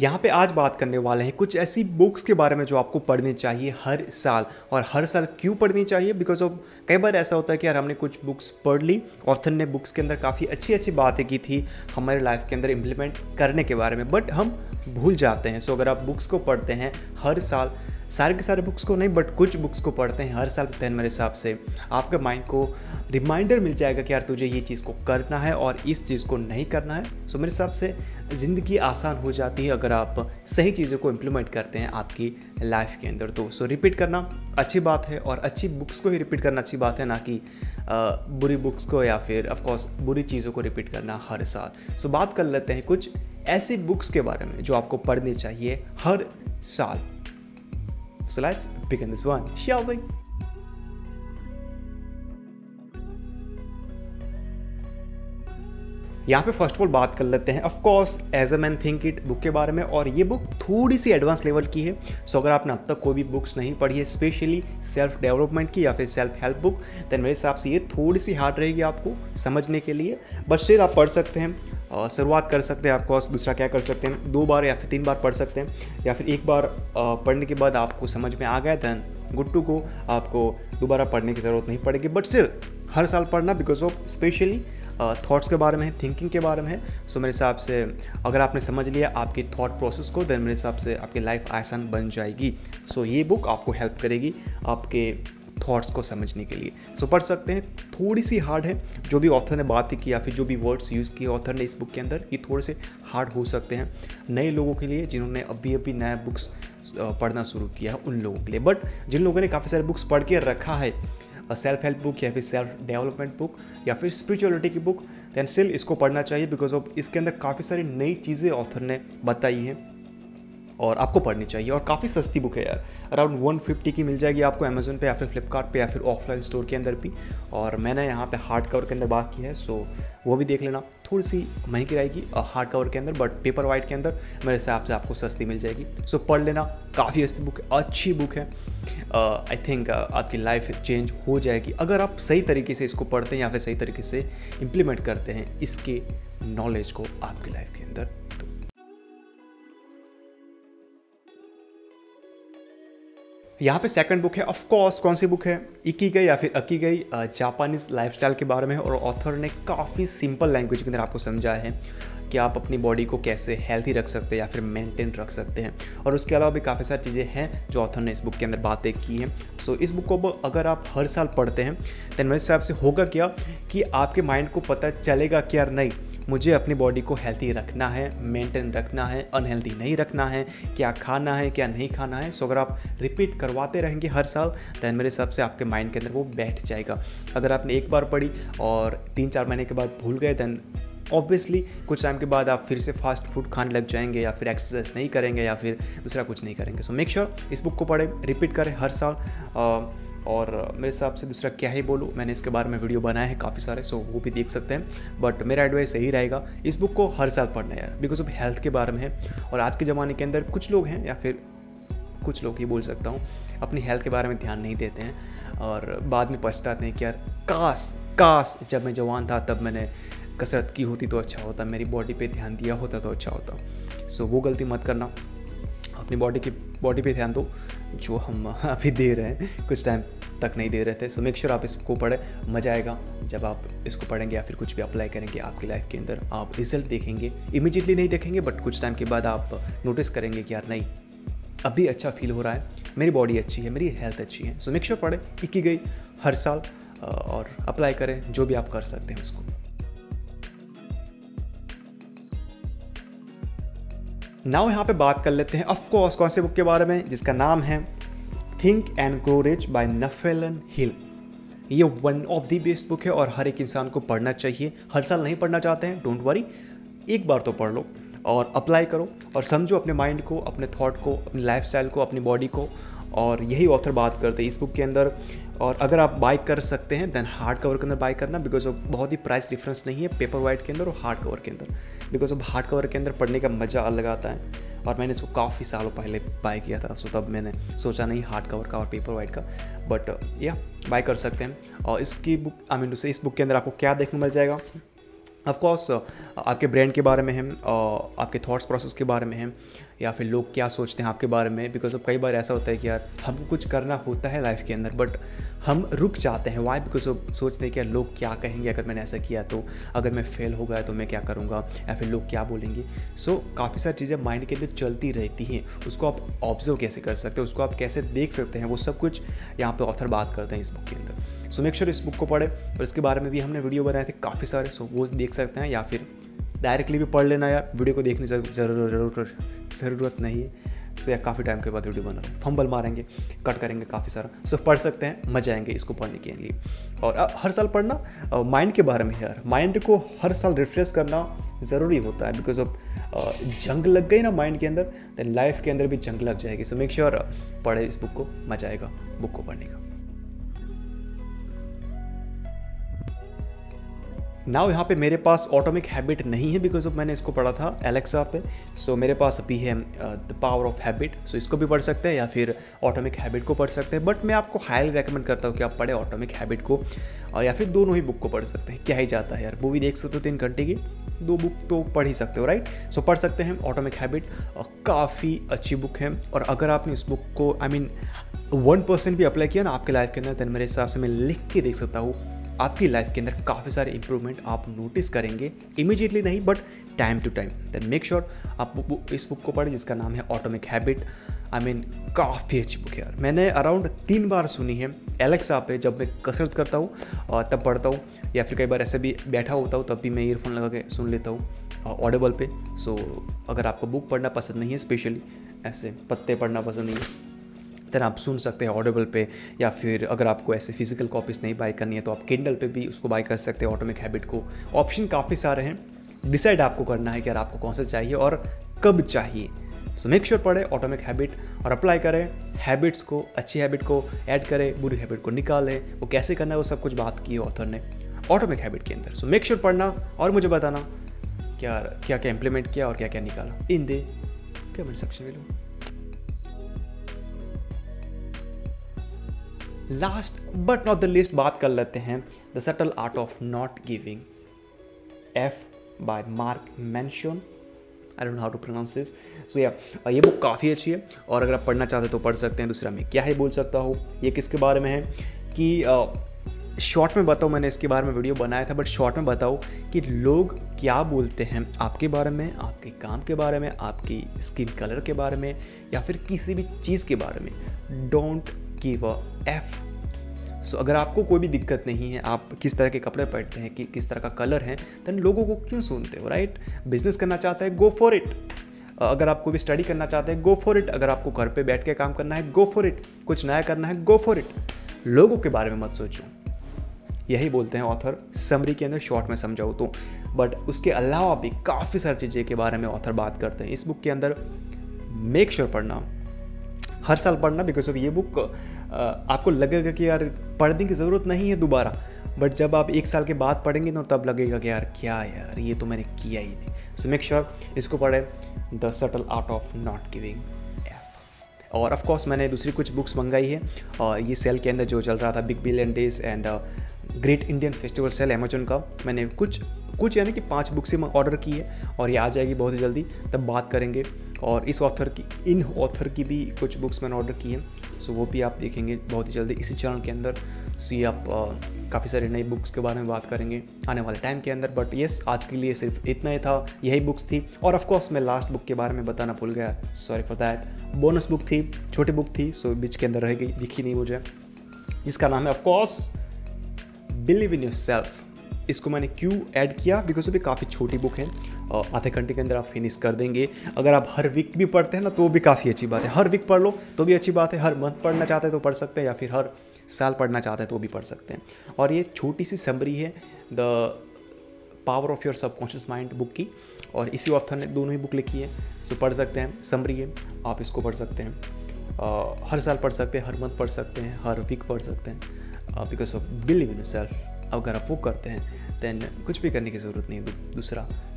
यहाँ पे आज बात करने वाले हैं कुछ ऐसी बुक्स के बारे में जो आपको पढ़नी चाहिए हर साल। और हर साल क्यों पढ़नी चाहिए? बिकॉज़ ऑफ़ कई बार ऐसा होता है कि यार हमने कुछ बुक्स पढ़ ली ऑथर ने बुक्स के अंदर काफ़ी अच्छी अच्छी बातें की थी हमारे लाइफ के अंदर इम्प्लीमेंट करने के बारे में। बट हम भूल जाते हैं। सो अगर आप बुक्स को पढ़ते हैं हर साल सारे के सारे बुक्स को नहीं बट कुछ बुक्स को पढ़ते हैं हर साल हैं मेरे हिसाब से। आपके माइंड को रिमाइंडर मिल जाएगा कि यार तुझे ये चीज़ को करना है और इस चीज़ को नहीं करना है। सो मेरे हिसाब से ज़िंदगी आसान हो जाती है अगर आप सही चीज़ों को इम्प्लीमेंट करते हैं आपकी लाइफ के अंदर। तो सो रिपीट करना अच्छी बात है और अच्छी बुक्स को ही रिपीट करना अच्छी बात है, ना कि बुरी बुक्स को या फिर ऑफकोर्स बुरी चीज़ों को रिपीट करना हर साल। सो बात कर लेते हैं कुछ ऐसी बुक्स के बारे में जो आपको पढ़नी चाहिए हर साल। So let's begin this one, shall we? यहाँ पे फ़र्स्ट ऑफ़ ऑल बात कर लेते हैं of course as a man think it book के बारे में, और ये बुक थोड़ी सी एडवांस लेवल की है। सो अगर आपने अब तक कोई भी बुक्स नहीं पढ़ी है स्पेशली सेल्फ डेवलपमेंट की या फिर सेल्फ हेल्प बुक देन मेरे हिसाब से ये थोड़ी सी हार्ड रहेगी आपको समझने के लिए। बट स्टिल आप पढ़ सकते हैं शुरुआत कर सकते हैं आपको दूसरा क्या कर सकते हैं, दो बार या फिर तीन बार पढ़ सकते हैं, या फिर एक बार पढ़ने के बाद आपको समझ में आ गया दैन गुड टू गो आपको दोबारा पढ़ने की ज़रूरत नहीं पड़ेगी। बट स्टिल हर साल पढ़ना बिकॉज़ ऑफ़ स्पेशली थॉट्स के बारे में है थिंकिंग के बारे में है। सो मेरे हिसाब से अगर आपने समझ लिया आपकी थॉट प्रोसेस को देन मेरे हिसाब से आपकी लाइफ आसान बन जाएगी। सो ये बुक आपको हेल्प करेगी आपके थॉट्स को समझने के लिए। सो पढ़ सकते हैं। थोड़ी सी हार्ड है। जो भी ऑथर ने बात की या फिर जो भी वर्ड्स यूज़ किए ऑथर ने इस बुक के अंदर, ये थोड़े से हार्ड हो सकते हैं नए लोगों के लिए जिन्होंने अभी अभी नया बुक्स पढ़ना शुरू किया है उन लोगों के लिए। बट जिन लोगों ने काफ़ी सारे बुक्स पढ़ के रखा है सेल्फ हेल्प बुक या फिर सेल्फ डेवलपमेंट बुक या फिर स्पिरिचुअलिटी की बुक दैन स्टिल इसको पढ़ना चाहिए बिकॉज़ ऑफ़ इसके अंदर काफ़ी सारी नई चीज़ें ऑथर ने बताई हैं। और आपको पढ़नी चाहिए। और काफ़ी सस्ती बुक है यार। अराउंड वन फिफ्टी की मिल जाएगी आपको अमेजोन पे या फिर फ्लिपकार्ट या फिर ऑफलाइन स्टोर के अंदर भी। और मैंने यहाँ पे हार्ड कवर के अंदर बात की है सो वो भी देख लेना। थोड़ी सी महँगी रहेगी हार्ड कवर के अंदर बट पेपर वाइट के अंदर मेरे हिसाब से आपको सस्ती मिल जाएगी। सो पढ़ लेना काफ़ी अच्छी बुक है अच्छी बुक है। आई uh, थिंक uh, आपकी लाइफ चेंज हो जाएगी। अगर आप सही तरीके से इसको पढ़ते हैं या फिर सही तरीके से इम्प्लीमेंट करते हैं इसके नॉलेज को आपकी लाइफ के अंदर यहाँ पे सेकंड बुक है ऑफ़ कोर्स कौन सी बुक है? इकी गई या फिर अकी गई जापानीज लाइफस्टाइल के बारे में और ऑथर ने काफ़ी सिंपल लैंग्वेज के अंदर आपको समझाया है कि आप अपनी बॉडी को कैसे हेल्थी रख सकते हैं या फिर मेंटेन रख सकते हैं। और उसके अलावा भी काफ़ी सारी चीज़ें हैं जो ऑथर ने इस बुक के अंदर बातें की हैं। सो इस बुक को अगर आप हर साल पढ़ते हैं तो मेरे हिसाब से होगा क्या कि आपके माइंड को पता चलेगा कि यार नहीं मुझे अपनी बॉडी को हेल्थी रखना है मेंटेन रखना है अनहेल्दी नहीं रखना है, क्या खाना है, क्या नहीं खाना है। सो अगर आप रिपीट करवाते रहेंगे हर साल दैन मेरे हिसाब से आपके माइंड के अंदर वो बैठ जाएगा। अगर आपने एक बार पढ़ी और तीन चार महीने के बाद भूल गए दैन ऑब्वियसली कुछ टाइम के बाद आप फिर से फास्ट फ़ूड खाने लग जाएँगे या फिर एक्सरसाइज नहीं करेंगे या फिर दूसरा कुछ नहीं करेंगे। सो मेक श्योर इस बुक को पढ़े रिपीट करें हर साल। और मेरे हिसाब से दूसरा क्या ही बोलूँ, मैंने इसके बारे में वीडियो बनाए हैं काफ़ी सारे सो वो भी देख सकते हैं। बट मेरा एडवाइस यही रहेगा, इस बुक को हर साल पढ़ना यार बिकॉज़ ऑफ़ हेल्थ के बारे में है। और आज के ज़माने के अंदर कुछ लोग हैं, या फिर कुछ लोग ये बोल सकता हूँ, अपनी हेल्थ के बारे में ध्यान नहीं देते हैं। और बाद में पछताते हैं कि यार, काश काश जब मैं जवान था, तब मैंने कसरत की होती तो अच्छा होता, मेरी बॉडी पे ध्यान दिया होता तो अच्छा होता। सो वो गलती मत करना। अपनी बॉडी की बॉडी पे ध्यान दो, जो हम अभी दे रहे हैं, कुछ टाइम तक नहीं दे रहे थे। सो मेक श्योर आप इसको पढ़ें, मज़ा आएगा। जब आप इसको पढ़ेंगे या फिर कुछ भी अप्लाई करेंगे आपकी लाइफ के अंदर, आप रिज़ल्ट देखेंगे। इमीजिएटली नहीं देखेंगे बट कुछ टाइम के बाद आप नोटिस करेंगे कि यार नहीं, अभी अच्छा फील हो रहा है। मेरी बॉडी अच्छी है, मेरी हेल्थ अच्छी है। सो मेक श्योर पढ़ें, इक्की गई, हर साल और अप्लाई करें, जो भी आप कर सकते हैं उसको। नाउ यहाँ पे बात कर लेते हैं ऑफकोर्स कौन से बुक के बारे में, जिसका नाम है think and grow by Napoleon Hill ये one of the best book है और हर एक इंसान को पढ़ना चाहिए। हर साल नहीं पढ़ना चाहते हैं डोंट वरी एक बार तो पढ़ लो और अप्लाई करो और समझो अपने माइंड को, अपने थॉट को, अपनी लाइफ को, अपनी बॉडी को और यही ऑथर बात करते हैं इस बुक के अंदर। और अगर आप बाई कर सकते हैं देन हार्ड कवर के अंदर बाई करना बिकॉज़ ऑफ़ बहुत ही प्राइस डिफरेंस नहीं है पेपर वाइट के अंदर और हार्ड कवर के अंदर। बिकॉज़ ऑफ़ हार्ड कवर के अंदर पढ़ने का मज़ा अलग आता है। और मैंने इसको काफ़ी सालों पहले बाई किया था सो तब मैंने सोचा नहीं हार्ड कवर का और पेपर वाइट का। बट या बाई कर सकते हैं। और इसकी बुक आई मीन इस बुक के अंदर आपको क्या देखने मिल जाएगा? ऑफकोर्स आपके ब्रांड के बारे में है आपके थॉट्स प्रोसेस के बारे में है या फिर लोग क्या सोचते हैं आपके बारे में बिकॉज़ ऑफ़ कई बार ऐसा होता है कि यार हमको कुछ करना होता है लाइफ के अंदर बट हम रुक जाते हैं। वाई बिकॉज़ ऑफ़ सोचते हैं कि यार लोग क्या कहेंगे अगर मैंने ऐसा किया तो अगर मैं फेल हो गया तो मैं क्या करूँगा या फिर लोग क्या बोलेंगे। सो so, काफ़ी सारी चीज़ें माइंड के अंदर चलती रहती हैं। उसको आप ऑब्ज़र्व कैसे कर सकते हैं उसको आप कैसे देख सकते हैं वो सब कुछ यहाँ पर ऑथर बात करते हैं इस बुक के अंदर। सो मेक श्योर इस बुक को पढ़े। और इसके बारे में भी हमने वीडियो बनाए थे काफ़ी सारे। सो वो देख सकते हैं या फिर डायरेक्टली भी पढ़ लेना यार। वीडियो को देखने ज़रूरत ज़रूरत नहीं है। सो या काफ़ी टाइम के बाद वीडियो बना रहे फंबल मारेंगे कट करेंगे काफ़ी सारा। सो पढ़ सकते हैं, मज़ा आएँगे इसको पढ़ने के लिए। और हर साल पढ़ना माइंड के बारे में यार। माइंड को हर साल रिफ्रेश करना ज़रूरी होता है। बिकॉज़ ऑफ़ जंग लग गई ना माइंड के अंदर तो लाइफ के अंदर भी जंग लग जाएगी। सो मेक श्योर पढ़े इस बुक को, मज़ा आएगा बुक को पढ़ने का। नाउ यहाँ पे मेरे पास ऑटोमिक हैबिट नहीं है बिकॉज़ ऑफ़ मैंने इसको पढ़ा था एलेक्सा पे। सो so, मेरे पास अभी है the power of habit so इसको भी पढ़ सकते हैं या फिर ऑटोमिक हैबिट को पढ़ सकते हैं। बट मैं आपको हाईली रेकमेंड करता हूँ कि आप पढ़े ऑटोमिक हैबिट को। और या फिर दोनों ही बुक को पढ़ सकते हैं। क्या ही जाता है यार मूवी देख सकते हो तीन घंटे की। दो बुक तो पढ़ ही सकते हो राइट सो so, पढ़ सकते हैं ऑटोमिक हैबिट काफ़ी अच्छी बुक है। और अगर आपने इस बुक को आई मीन वन परसेंट भी अप्लाई किया ना आपके लाइफ के अंदर तो मेरे हिसाब से मैं लिख के देख सकता हूँ। आपकी लाइफ के अंदर काफ़ी सारे इंप्रूवमेंट आप नोटिस करेंगे इमीजिएटली नहीं but time to time then make sure आप इस बुक को पढ़ें जिसका नाम है ऑटोमिक हैबिट आई मीन काफ़ी अच्छी बुक है यार। मैंने अराउंड तीन बार सुनी है एलेक्सा पे, जब मैं कसरत करता हूँ तब पढ़ता हूँ, या फिर कई बार ऐसे भी बैठा होता हूँ, तब भी मैं ईयरफोन लगा के सुन लेता हूँ ऑडेबल पे। सो अगर आपको बुक पढ़ना पसंद नहीं है स्पेशली ऐसे पत्ते पढ़ना पसंद नहीं है देन आप सुन सकते हैं ऑडिबल पे, या फिर अगर आपको ऐसे फ़िज़िकल कॉपीज़ नहीं बाई करनी है तो आप किंडल पे भी उसको बाई कर सकते हैं ऑटोमिक हैबिट को। ऑप्शन काफ़ी सारे हैं। डिसाइड आपको करना है कि यार आपको कौन सा चाहिए और कब चाहिए। सो मेक श्योर पढ़े ऑटोमिक हैबिट और अप्लाई करें। हैबिट्स को, अच्छी हैबिट को ऐड करें, बुरी हैबिट को निकालें। वो कैसे करना है, वो सब कुछ बात की ऑथर ने ऑटोमिक हैबिट के अंदर। सो मेक श्योर पढ़ना और मुझे बताना क्या क्या क्या इंप्लीमेंट किया और क्या क्या निकाला। इन दे कमेंट सेक्शन में लो last but not the least बात कर लेते हैं the subtle art of not giving F by Mark Manson I don't how to pronounce this so या ये बुक काफ़ी अच्छी है और अगर आप पढ़ना चाहते हैं तो पढ़ सकते हैं दूसरा मैं। क्या है बोल सकता हूँ? ये किसके बारे में है? कि शॉर्ट uh, में बताओ मैंने इसके बारे में वीडियो बनाया था बट शॉर्ट में बताओ कि लोग क्या बोलते हैं आपके बारे में आपके काम के बारे में आपकी स्किन कलर के बारे में या फिर किसी भी चीज़ के बारे में। Don't give a F so अगर आपको कोई भी दिक्कत नहीं है, आप किस तरह के कपड़े पहनते हैं, कि, किस तरह का कलर है देन लोगों को क्यों सुनते हो राइट बिज़नेस करना चाहते हैं गो फॉर इट अगर आप कोई भी स्टडी करना चाहते हैं गो फॉर इट अगर आपको घर पे बैठ के काम करना है गो फॉर इट कुछ नया करना है गो फॉर इट लोगों के बारे में मत सोचो। यही बोलते हैं ऑथर समरी के अंदर शॉर्ट में समझाओ तो। बट उसके अलावा भी काफ़ी सारी चीज़ें के बारे में ऑथर बात करते हैं। इस बुक के अंदर मेक श्योर sure पढ़ना। हर साल पढ़ना बिकॉज़ ऑफ़ ये बुक आपको लगेगा कि यार पढ़ने की ज़रूरत नहीं है दोबारा बट जब आप एक साल के बाद पढ़ेंगे ना, तब लगेगा कि यार क्या यार, ये तो मैंने किया ही नहीं। सो मेक श्योर इसको पढ़े the subtle art of not giving और ऑफ़ कोर्स मैंने दूसरी कुछ बुक्स मंगाई है और ये सेल के अंदर जो चल रहा था big billion days and great Indian festival sale Amazon का, मैंने कुछ कुछ यानी कि पाँच बुक्स ऑर्डर की है और ये आ जाएगी बहुत ही जल्दी, तब बात करेंगे। और इस ऑथर की, इन ऑथर की भी कुछ बुक्स मैंने ऑर्डर की हैं सो वो भी आप देखेंगे बहुत ही जल्दी इसी चैनल के अंदर। सो ये आप काफ़ी सारी नई बुक्स के बारे में बात करेंगे आने वाले टाइम के अंदर बट येस आज के लिए सिर्फ़ इतना ही था, यही बुक्स थी। और ऑफ़ कोर्स मैं लास्ट बुक के बारे में बताना भूल गया sorry for that bonus book थी, छोटी बुक थी सो बीच के अंदर रह गई, दिखी नहीं मुझे। जिसका नाम है of course believe in your self इसको मैंने क्यों ऐड किया? बिकॉज़ वो भी काफ़ी छोटी बुक है। आधे घंटे के अंदर आप फिनिश कर देंगे। अगर आप हर वीक भी पढ़ते हैं ना तो भी काफ़ी अच्छी बात है। हर वीक पढ़ लो तो भी अच्छी बात है। हर मंथ पढ़ना चाहते हैं तो पढ़ सकते हैं, या फिर हर साल पढ़ना चाहते हैं तो भी पढ़ सकते हैं। और ये छोटी सी समरी है the power of your subconscious mind book की। और इसी ऑथर ने दोनों ही बुक लिखी है। सो पढ़ सकते हैं समरी है, आप इसको पढ़ सकते हैं। हर साल पढ़ सकते हैं, हर मंथ पढ़ सकते हैं, हर वीक पढ़ सकते हैं। Because of believe in self अगर आप वो करते हैं देन कुछ भी करने की ज़रूरत नहीं है दूसरा।